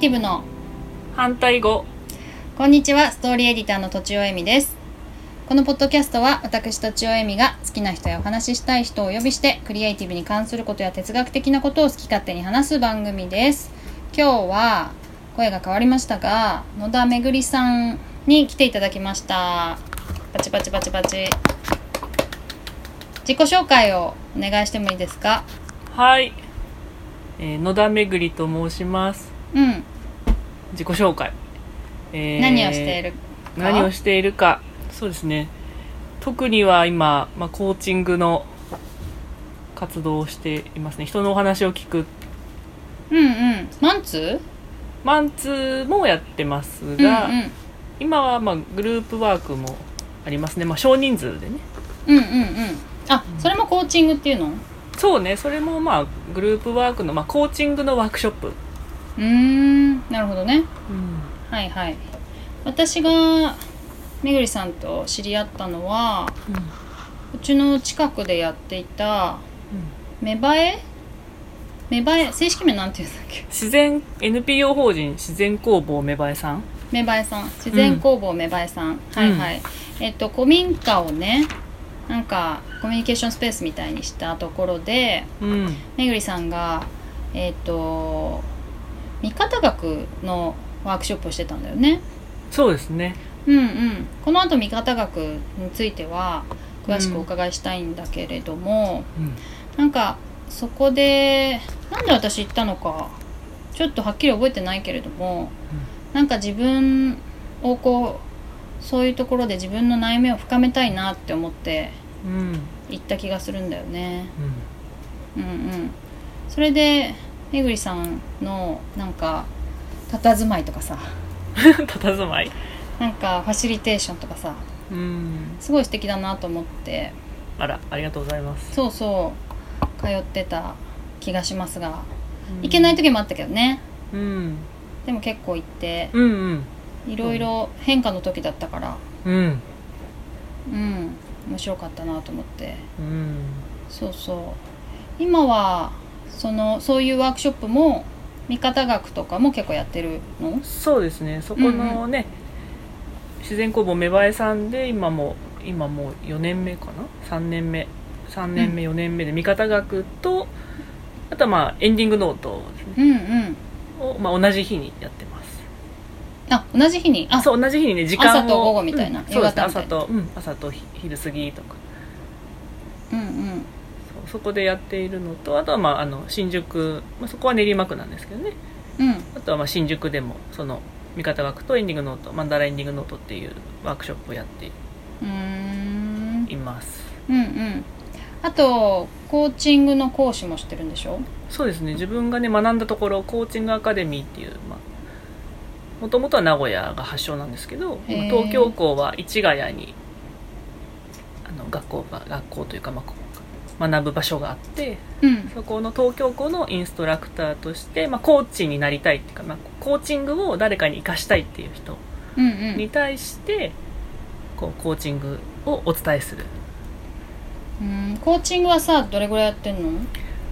ティブの。反対語。こんにちはストーリーエディターのとちおえみです。このポッドキャストは私とちおえみが好きな人やお話ししたい人をお呼びしてクリエイティブに関することや哲学的なことを好き勝手に話す番組です。今日は声が変わりましたが野田めぐりさんに来ていただきました。パチパチパチパチ。自己紹介をお願いしてもいいですか？はい、えー野田めぐりと申します。うん自己紹介、えー何をしているか？何をしているか。そうですね。特には今、まあ、コーチングの活動をしていますね。人のお話を聞く。うんうん。マンツマンツーもやってますーが、うんうん。今はまあグループワークもありますね、まあ、少人数でね。うんうんうん。あそれもコーチングっていうの？うそうね。それもまあグループワークの、まあ、コーチングのワークショップ、ーんなるほどね。うん。はいはい。私がめぐりさんと知り合ったのはうちの近くでやっていた芽生え？芽生え？正式名なんていうんだっけ？自然 NPO 法人自然工房芽生えさん？芽生えさん。自然工房芽生えさん、はいはい、えっと古民家をねなんかコミュニケーションスペースみたいにしたところでうん。めぐりさんがえっと見方学のワークショップをしてたんだよね。そうですね。うんうん。この後見方学については詳しくお伺いしたいんだけれども、うん。なんかそこでなんで私行ったのかちょっとはっきり覚えてないけれども、なんか自分をこうそういうところで自分の悩みを深めたいなって思ってうん。行った気がするんだよね。うん。うんうん、それでめぐりさんのなんか佇まいとかさ 佇まい。なんかファシリテーションとかさうん。すごい素敵だなと思って。あらありがとうございます。そうそう。通ってた気がしますが行けない時もあったけどね。うん。でも結構行って。うんうん。いろいろ変化の時だったから。うん。うん。面白かったなと思って。うん。そうそう。今はそのそういうワークショップも見方学とかも結構やってるの？そうですね。そこのね、自然工房芽生えさんで今も今もう4年目かな？3年目。3年目4年目で見方学とあとはまあエンディングノートですね。うんうん。を、まあ、同じ日にやってます。あ同じ日に？あ。そう同じ日にね時間を朝と午後みたいな。うん。そうですね。朝と、うん、朝とひ昼過ぎとか。うんうんそこでやっているのとあとはまああの新宿、まあ、そこは練馬区なんですけどね。うん。あとはまあ新宿でもその見方学とエンディングノートマンダラエンディングノートっていうワークショップをやっています。うんうん。あとコーチングの講師もしてるんでしょ？そうですね。自分がね学んだところコーチングアカデミーっていうまあもともとは名古屋が発祥なんですけど東京校は市ヶ谷にあの学校が学校というか、まあ学ぶ場所があってうん。そこの東京校のインストラクターとして、まあ、コーチになりたいっていうか、まあ、コーチングを誰かに生かしたいっていう人うんうん。に対してこうコーチングをお伝えする。うん。コーチングはさどれぐらいやってんの？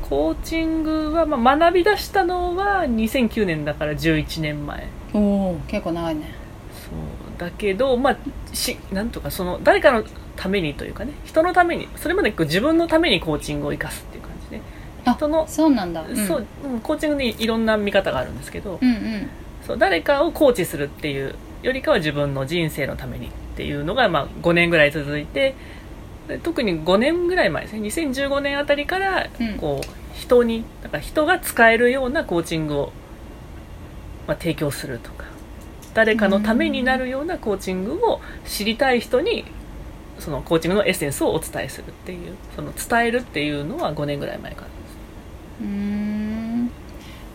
コーチングは、まあ、学び出したのは2009年だから11年前おお結構長いね。そう。だけどまあしなんとかその誰かのためにというかね人のためにそれまでこう自分のためにコーチングを生かすっていう感じであ人のそうなんだ、うん、そううんコーチングにいろんな見方があるんですけど、うん。うんそう誰かをコーチするっていうよりかは自分の人生のためにっていうのが、まあ、5年ぐらい続いてで特に5年ぐらい前ですね2015年あたりからうん。こう人にだから人が使えるようなコーチングを、まあ、提供するとか誰かのためになるようなコーチングを知りたい人にそのコーチングのエッセンスをお伝えするっていうその伝えるっていうのは5年ぐらい前からです。うーん。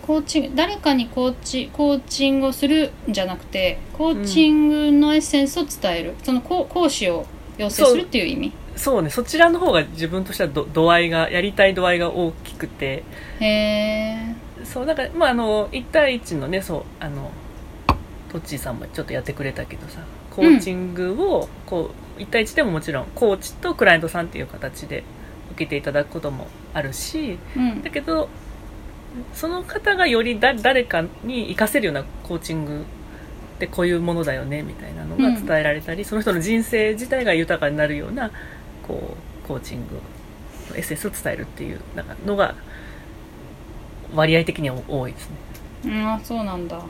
コーチ誰かにコーチコーチングをするんじゃなくてコーチングのエッセンスを伝える、その講講師を養成するっていう意味？そうね。そちらの方が自分としてはど度合いがやりたい度合いが大きくて。へえそうだからまああの1対1のねそうあのトッチーさんもちょっとやってくれたけどさコーチングをこう1対1でももちろんコーチとクライアントさんっていう形で受けていただくこともあるしうん。だけどその方がよりだ誰かに活かせるようなコーチングってこういうものだよねみたいなのが伝えられたり、その人の人生自体が豊かになるようなこうコーチングのエッセンスを伝えるっていうなんかのが割合的には多いですね。うんあそうなんだ。うん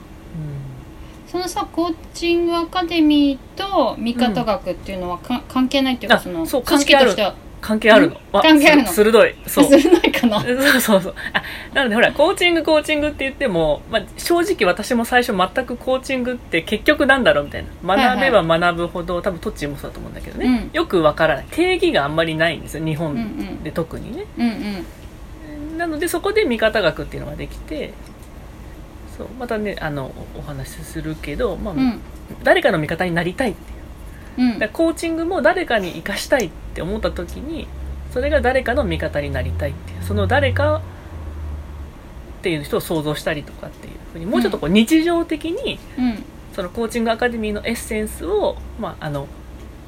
そのさコーチングアカデミーと味方学っていうのはか、関係ないっていうかあそのそう組織としては関係あるの。あ関係あるの？す鋭い。そう。鋭いかな？そ うそうそう。あ、なのでほら、コーチングコーチングって言っても、まあ、正直私も最初全くコーチングって結局なんだろうみたいな。学べば学ぶほど、多分トッチーもそうだと思うんだけどね。よくわからない。定義があんまりないんですよ、日本んで特にね。うんうんなのでそこで味方学っていうのができて、そう、またね、あの、おお話しするけど、まあ、うん。誰かの味方になりたいっていう。うん。だコーチングも誰かに生かしたいって思った時にそれが誰かの味方になりたいっていう。その誰かっていう人を想像したりとかっていうふうにもうちょっとこう日常的にうん。そのコーチングアカデミーのエッセンスを、まあ、あの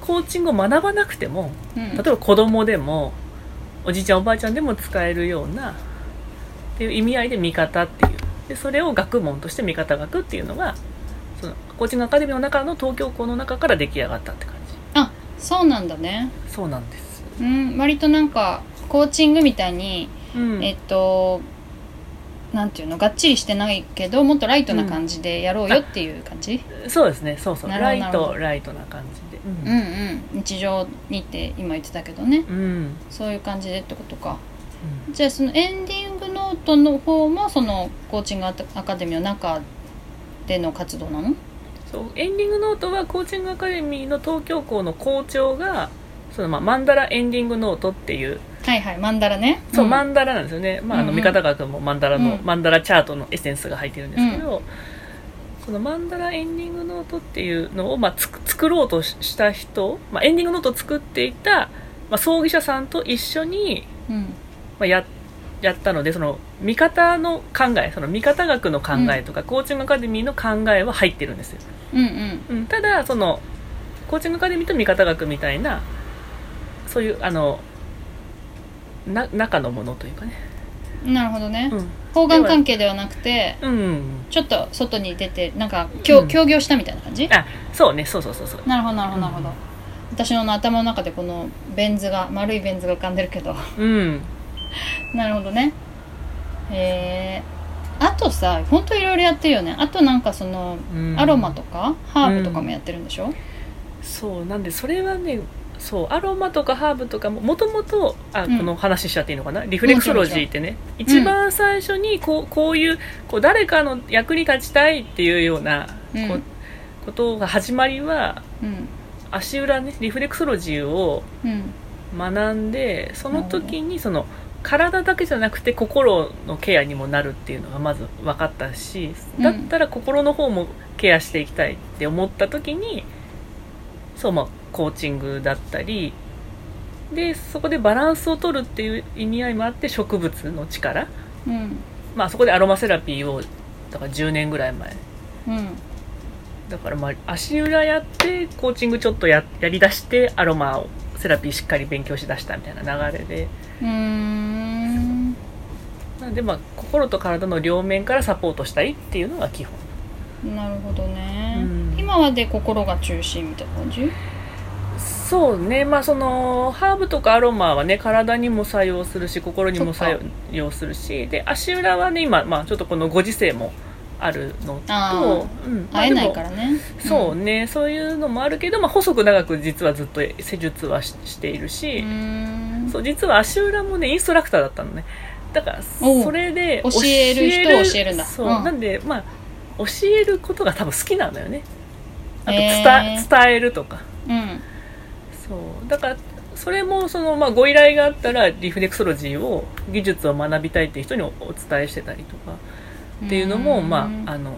コーチングを学ばなくてもうん。例えば子供でもおじいちゃんおばあちゃんでも使えるようなっていう意味合いで味方っていうでそれを学問として味方学っていうのがそのコーチングアカデミーの中の東京校の中から出来上がったって感じ。あそうなんだね。そうなんです、うん割となんかコーチングみたいに、うん、えっとなんていうのがっちりしてないけどもっとライトな感じでやろうよっていう感じ、そうですね。そうそう。ライトライトな感じで。うん、うん日常にって今言ってたけどね。うん、うんそういう感じでってことか。じゃあそのエンディングノートの方もそのコーチングアカデミーの中での活動なの？そうエンディングノートはコーチングアカデミーの東京校の校長がそのまあマンダラエンディングノートっていうはいはいマンダラね。そう、ん。マンダラなんですよね、まあ、あのうんうん。見方学もマンダラの、うん。マンダラチャートのエッセンスが入ってるんですけど、そのマンダラエンディングノートっていうのを、まあ、つく作ろうとしした人、まあ、エンディングノートを作っていた、まあ、葬儀社さんと一緒に、うん。まあ、ややったのでその見方の考えその見方学の考えとか、コーチングアカデミーの考えは入ってるんですよ、うんうん、ただそのコーチングアカデミーと見方学みたいなそういうあのな中のものというかね、うんなるほどね、うん。方眼関係ではなくてうん、ちょっと外に出てなんか協,、うん。協業したみたいな感じ？あそうね。そうそうそうそう。なるほどなるほど。なるほど、うん。私の頭の中でこのベン図が丸いベン図が浮かんでるけど。うん なるほどね。えー、あとさほんといろいろやってるよね。あとなんかその、うん。アロマとかハーブとかもやってるんでしょ、そうなんでそれはねそうアロマとかハーブとかももともとあ、うん。この話しちゃっていいのかな？リフレクソロジーってね。ん。一番最初にこうこういうこう誰かの役に立ちたいっていうような、うん。こことが始まりはうん。足裏ねリフレクソロジーをうん。学んでその時にその体だけじゃなくて心のケアにもなるっていうのがまず分かったしうん。だったら心の方もケアしていきたいって思った時にそうまあコーチングだったりでそこでバランスを取るっていう意味合いもあって植物の力。うん。まあそこでアロマセラピーをだから10年ぐらい前。うん。だからまあ足裏やってコーチングちょっとややりだしてアロマをセラピーしっかり勉強しだしたみたいな流れで。うーん。なのでまあ心と体の両面からサポートしたいっていうのが基本。なるほどね、うん。今はで心が中心みたいな感じ？そうね。まあそのハーブとかアロマはね体にも作用するし心にも作用するしで足裏はね今、まあ、ちょっとこのご時世もあるのあと、うん。まあ会えないからね。そうね、そういうのもあるけど、まあ、細く長く実はずっと施術はししているし、そう実は足裏もねインストラクターだったのね。だからそれで教える人を教えるんだ。そう、うん。なんでまあ教えることが多分好きなのよね。あと伝,、へー。伝えるとか。うん。そう。だからそれもその、まあ、ご依頼があったらリフレクソロジーを技術を学びたいっていう人におお伝えしてたりとかっていうのもまああの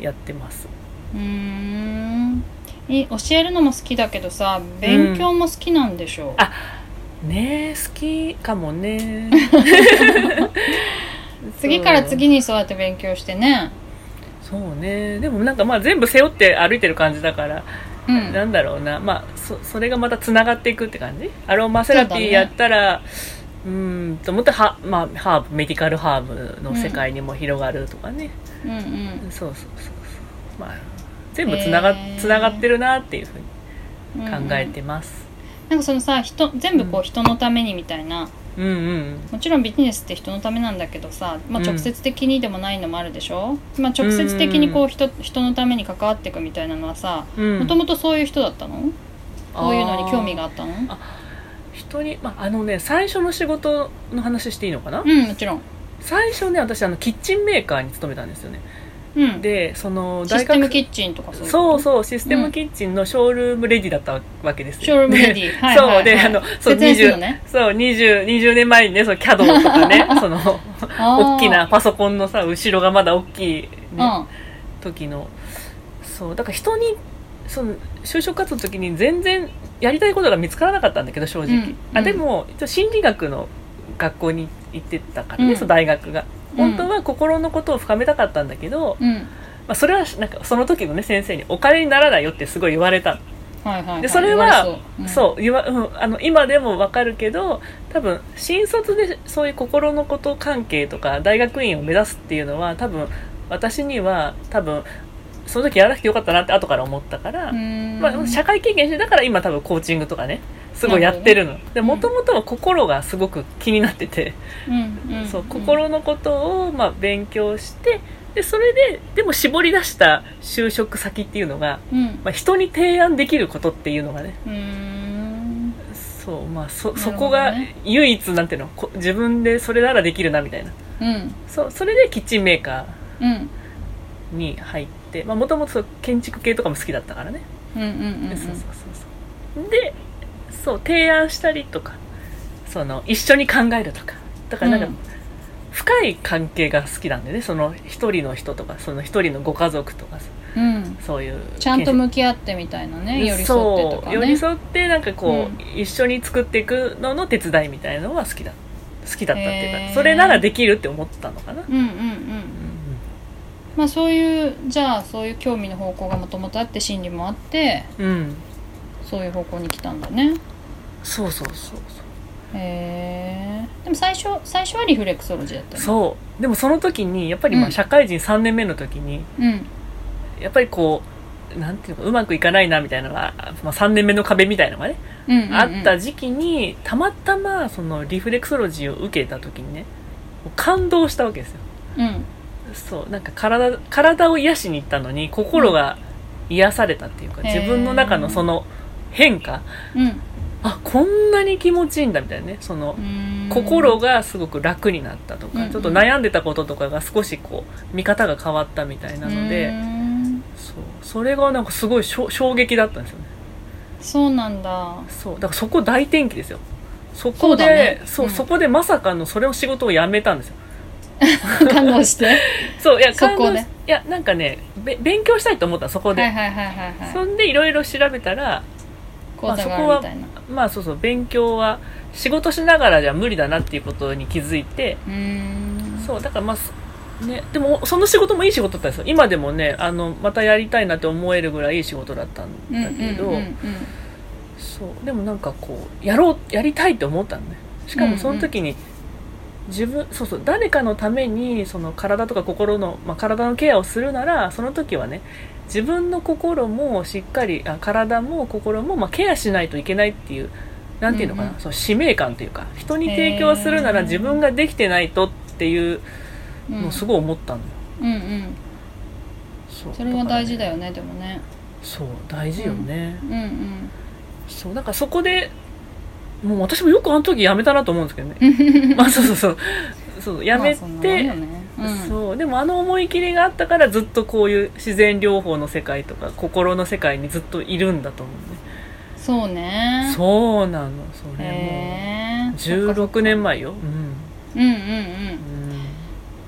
やってます。うーん。い教えるのも好きだけどさ勉強も好きなんでしょう、あねえ好きかもね。次から次にそうやって勉強してね。そうね。でもなんかまあ全部背負って歩いてる感じだから、うん。なんだろうな。まあそそれがまたつながっていくって感じ？アロマセラピーやったら、うんと思っては、まあ、ハーブメディカルハーブの世界にも広がるとかね、うんうん。そうそうそうそう。まあ全部つなが,、つながってるなっていうふううんに考えてます。なんかそのさ人全部こうう人のためにみたいな、うんうん。もちろんビジネスって人のためなんだけどさ、まあ、うん。直接的にでもないのもあるでしょ、まあ、直接的にこう人人のために関わっていくみたいなのはさうん。もともとそういう人だったの？こういうのに興味があったの？あ人に、まあ、あのね最初の仕事の話していいのかな、うんもちろん、最初ね私あのキッチンメーカーに勤めたんですよね。うん、でそのシステムキッチンとかそうそううそうシステムキッチンのショールームレディだったわけですよ。ショールームレディ。ではいはいはい。そうであのそう説明するの20ねそう 20, 20年前にねその CAD とかね その大きなパソコンのさ後ろがまだ大きい、ねうん。時の。そうだから人にその就職活動の時に全然やりたいことが見つからなかったんだけど正直、うんあでも心理学の学校に行ってたからね、うん。その大学が。うん。本当は心のことを深めたかったんだけど、うん。まあ、それはなんかその時のね先生にお金にならないよってすごい言われた。のはいはい、はい、でそれはそう,、うん、そう言わ、うん、あの今でもわかるけど多分新卒でそういう心のこと関係とか大学院を目指すっていうのは多分私には多分その時やらなくてよかったなって後から思ったから、まあ、社会経験してだから今多分コーチングとかねすごいやってるの。でもともとは心がすごく気になってて、うんうんそう心のことをまあ勉強してでそれででも絞り出した就職先っていうのが、うん。まあ、人に提案できることっていうのがねそうまあそそこが唯一なんていうのこ自分でそれならできるなみたいな。うん。そうそれでキッチンメーカうん。ーに入ってもともと建築系とかも好きだったからね、うんうんうんうん。そうそうそうそう。でそう提案したりとかその一緒に考えるとか。だからなんか、うん。深い関係が好きなんでね。その一人の人とかその一人のご家族とか。うん。そういうちゃんと向き合ってみたいなね寄り添ってとかね。そう寄り添ってなんかこう、う一緒に作っていくのの手伝いみたいのは好きだ好きだったっていうかそれならできるって思ったのかな、うんうんうんうんまあそういうじゃあそういう興味の方向がもともとあって心理もあってうん、うんそういう方向に来たんだね。そうそうそうそう。へえでも最初最初はリフレクソロジーだったの？そう。でもその時にやっぱりまうん。あ社会人3年目の時に、うん。やっぱりこうなんていうのかうまくいかないなみたいなのが、まあ、3年目の壁みたいなのがね、うんうんうん。あった時期にたまたまそのリフレクソロジーを受けた時にねもう感動したわけですよ。うんそうなんか体体を癒しに行ったのに心が癒されたっていうか、へー。自分の中のその変化。うん。あこんなに気持ちいいんだみたいなね。その、心がすごく楽になったとか、うんちょっと悩んでたこととかが少しこう見方が変わったみたいなので、うそう。それがなんかすごい衝撃だったんですよね。そうなんだ。そう。だからそこ大転機ですよ。そそこでうだね。そううん。そこでまさかのそれを仕事を辞めたんですよ 感動して。そういやそこいやなんかねべ勉強したいと思ったそこで、はいはいはいはいはい。そんでいろいろ調べたら講座があるみたいな。まあそうそう勉強は仕事しながらじゃ無理だなっていうことに気づいて、うそうだからまあすねでもその仕事もいい仕事だったんですよ。今でもねあのまたやりたいなって思えるぐらいいい仕事だったんうんだけど、うんうんうん。そうでもなんかこうやろうやりたいって思ったのね。しかもその時に自分そうそう誰かのためにその体とか心の、まあ、体のケアをするならその時はね自分の心もしっかりあ体も心も、まあ、ケアしないといけないっていうなんていうのかな、うんうん。その使命感というか人に提供するなら自分ができてないとっていううん。のをすごい思ったのよ、うんうん。そうそれは大事だよ、よねでもね。そう大事よね、うんうん。そうだからそこでもう私もよくあの時やめたなと思うんですけどね。まあそうそうそう。そうやめて、まあそうん。そう。でもあの思い切りがあったからずっとこういう自然療法の世界とか心の世界にずっといるんだと思うね、そうね。そうなの。それもへえ16年前よ。うん。うんうんうん。うん。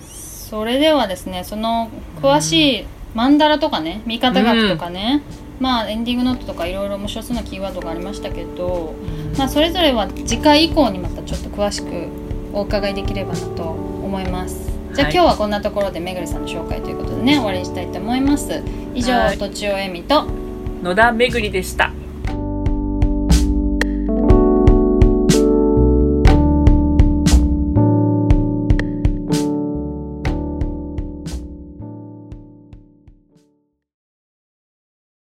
それではですねその詳しいマンダラとかね見方学とかね、まあエンディングノートとかいろいろ面白そうなキーワードがありましたけど、まあ、それぞれは次回以降にまたちょっと詳しくお伺いできればなと思います。じゃあ、はい。今日はこんなところでめぐるさんの紹介ということでね終わりにしたいと思います。以上はい。とちおえみと野田めぐりでした